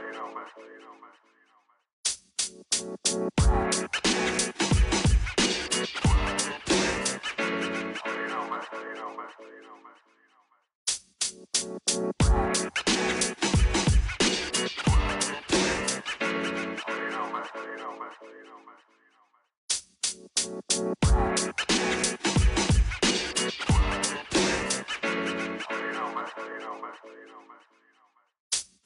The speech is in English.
you know, man.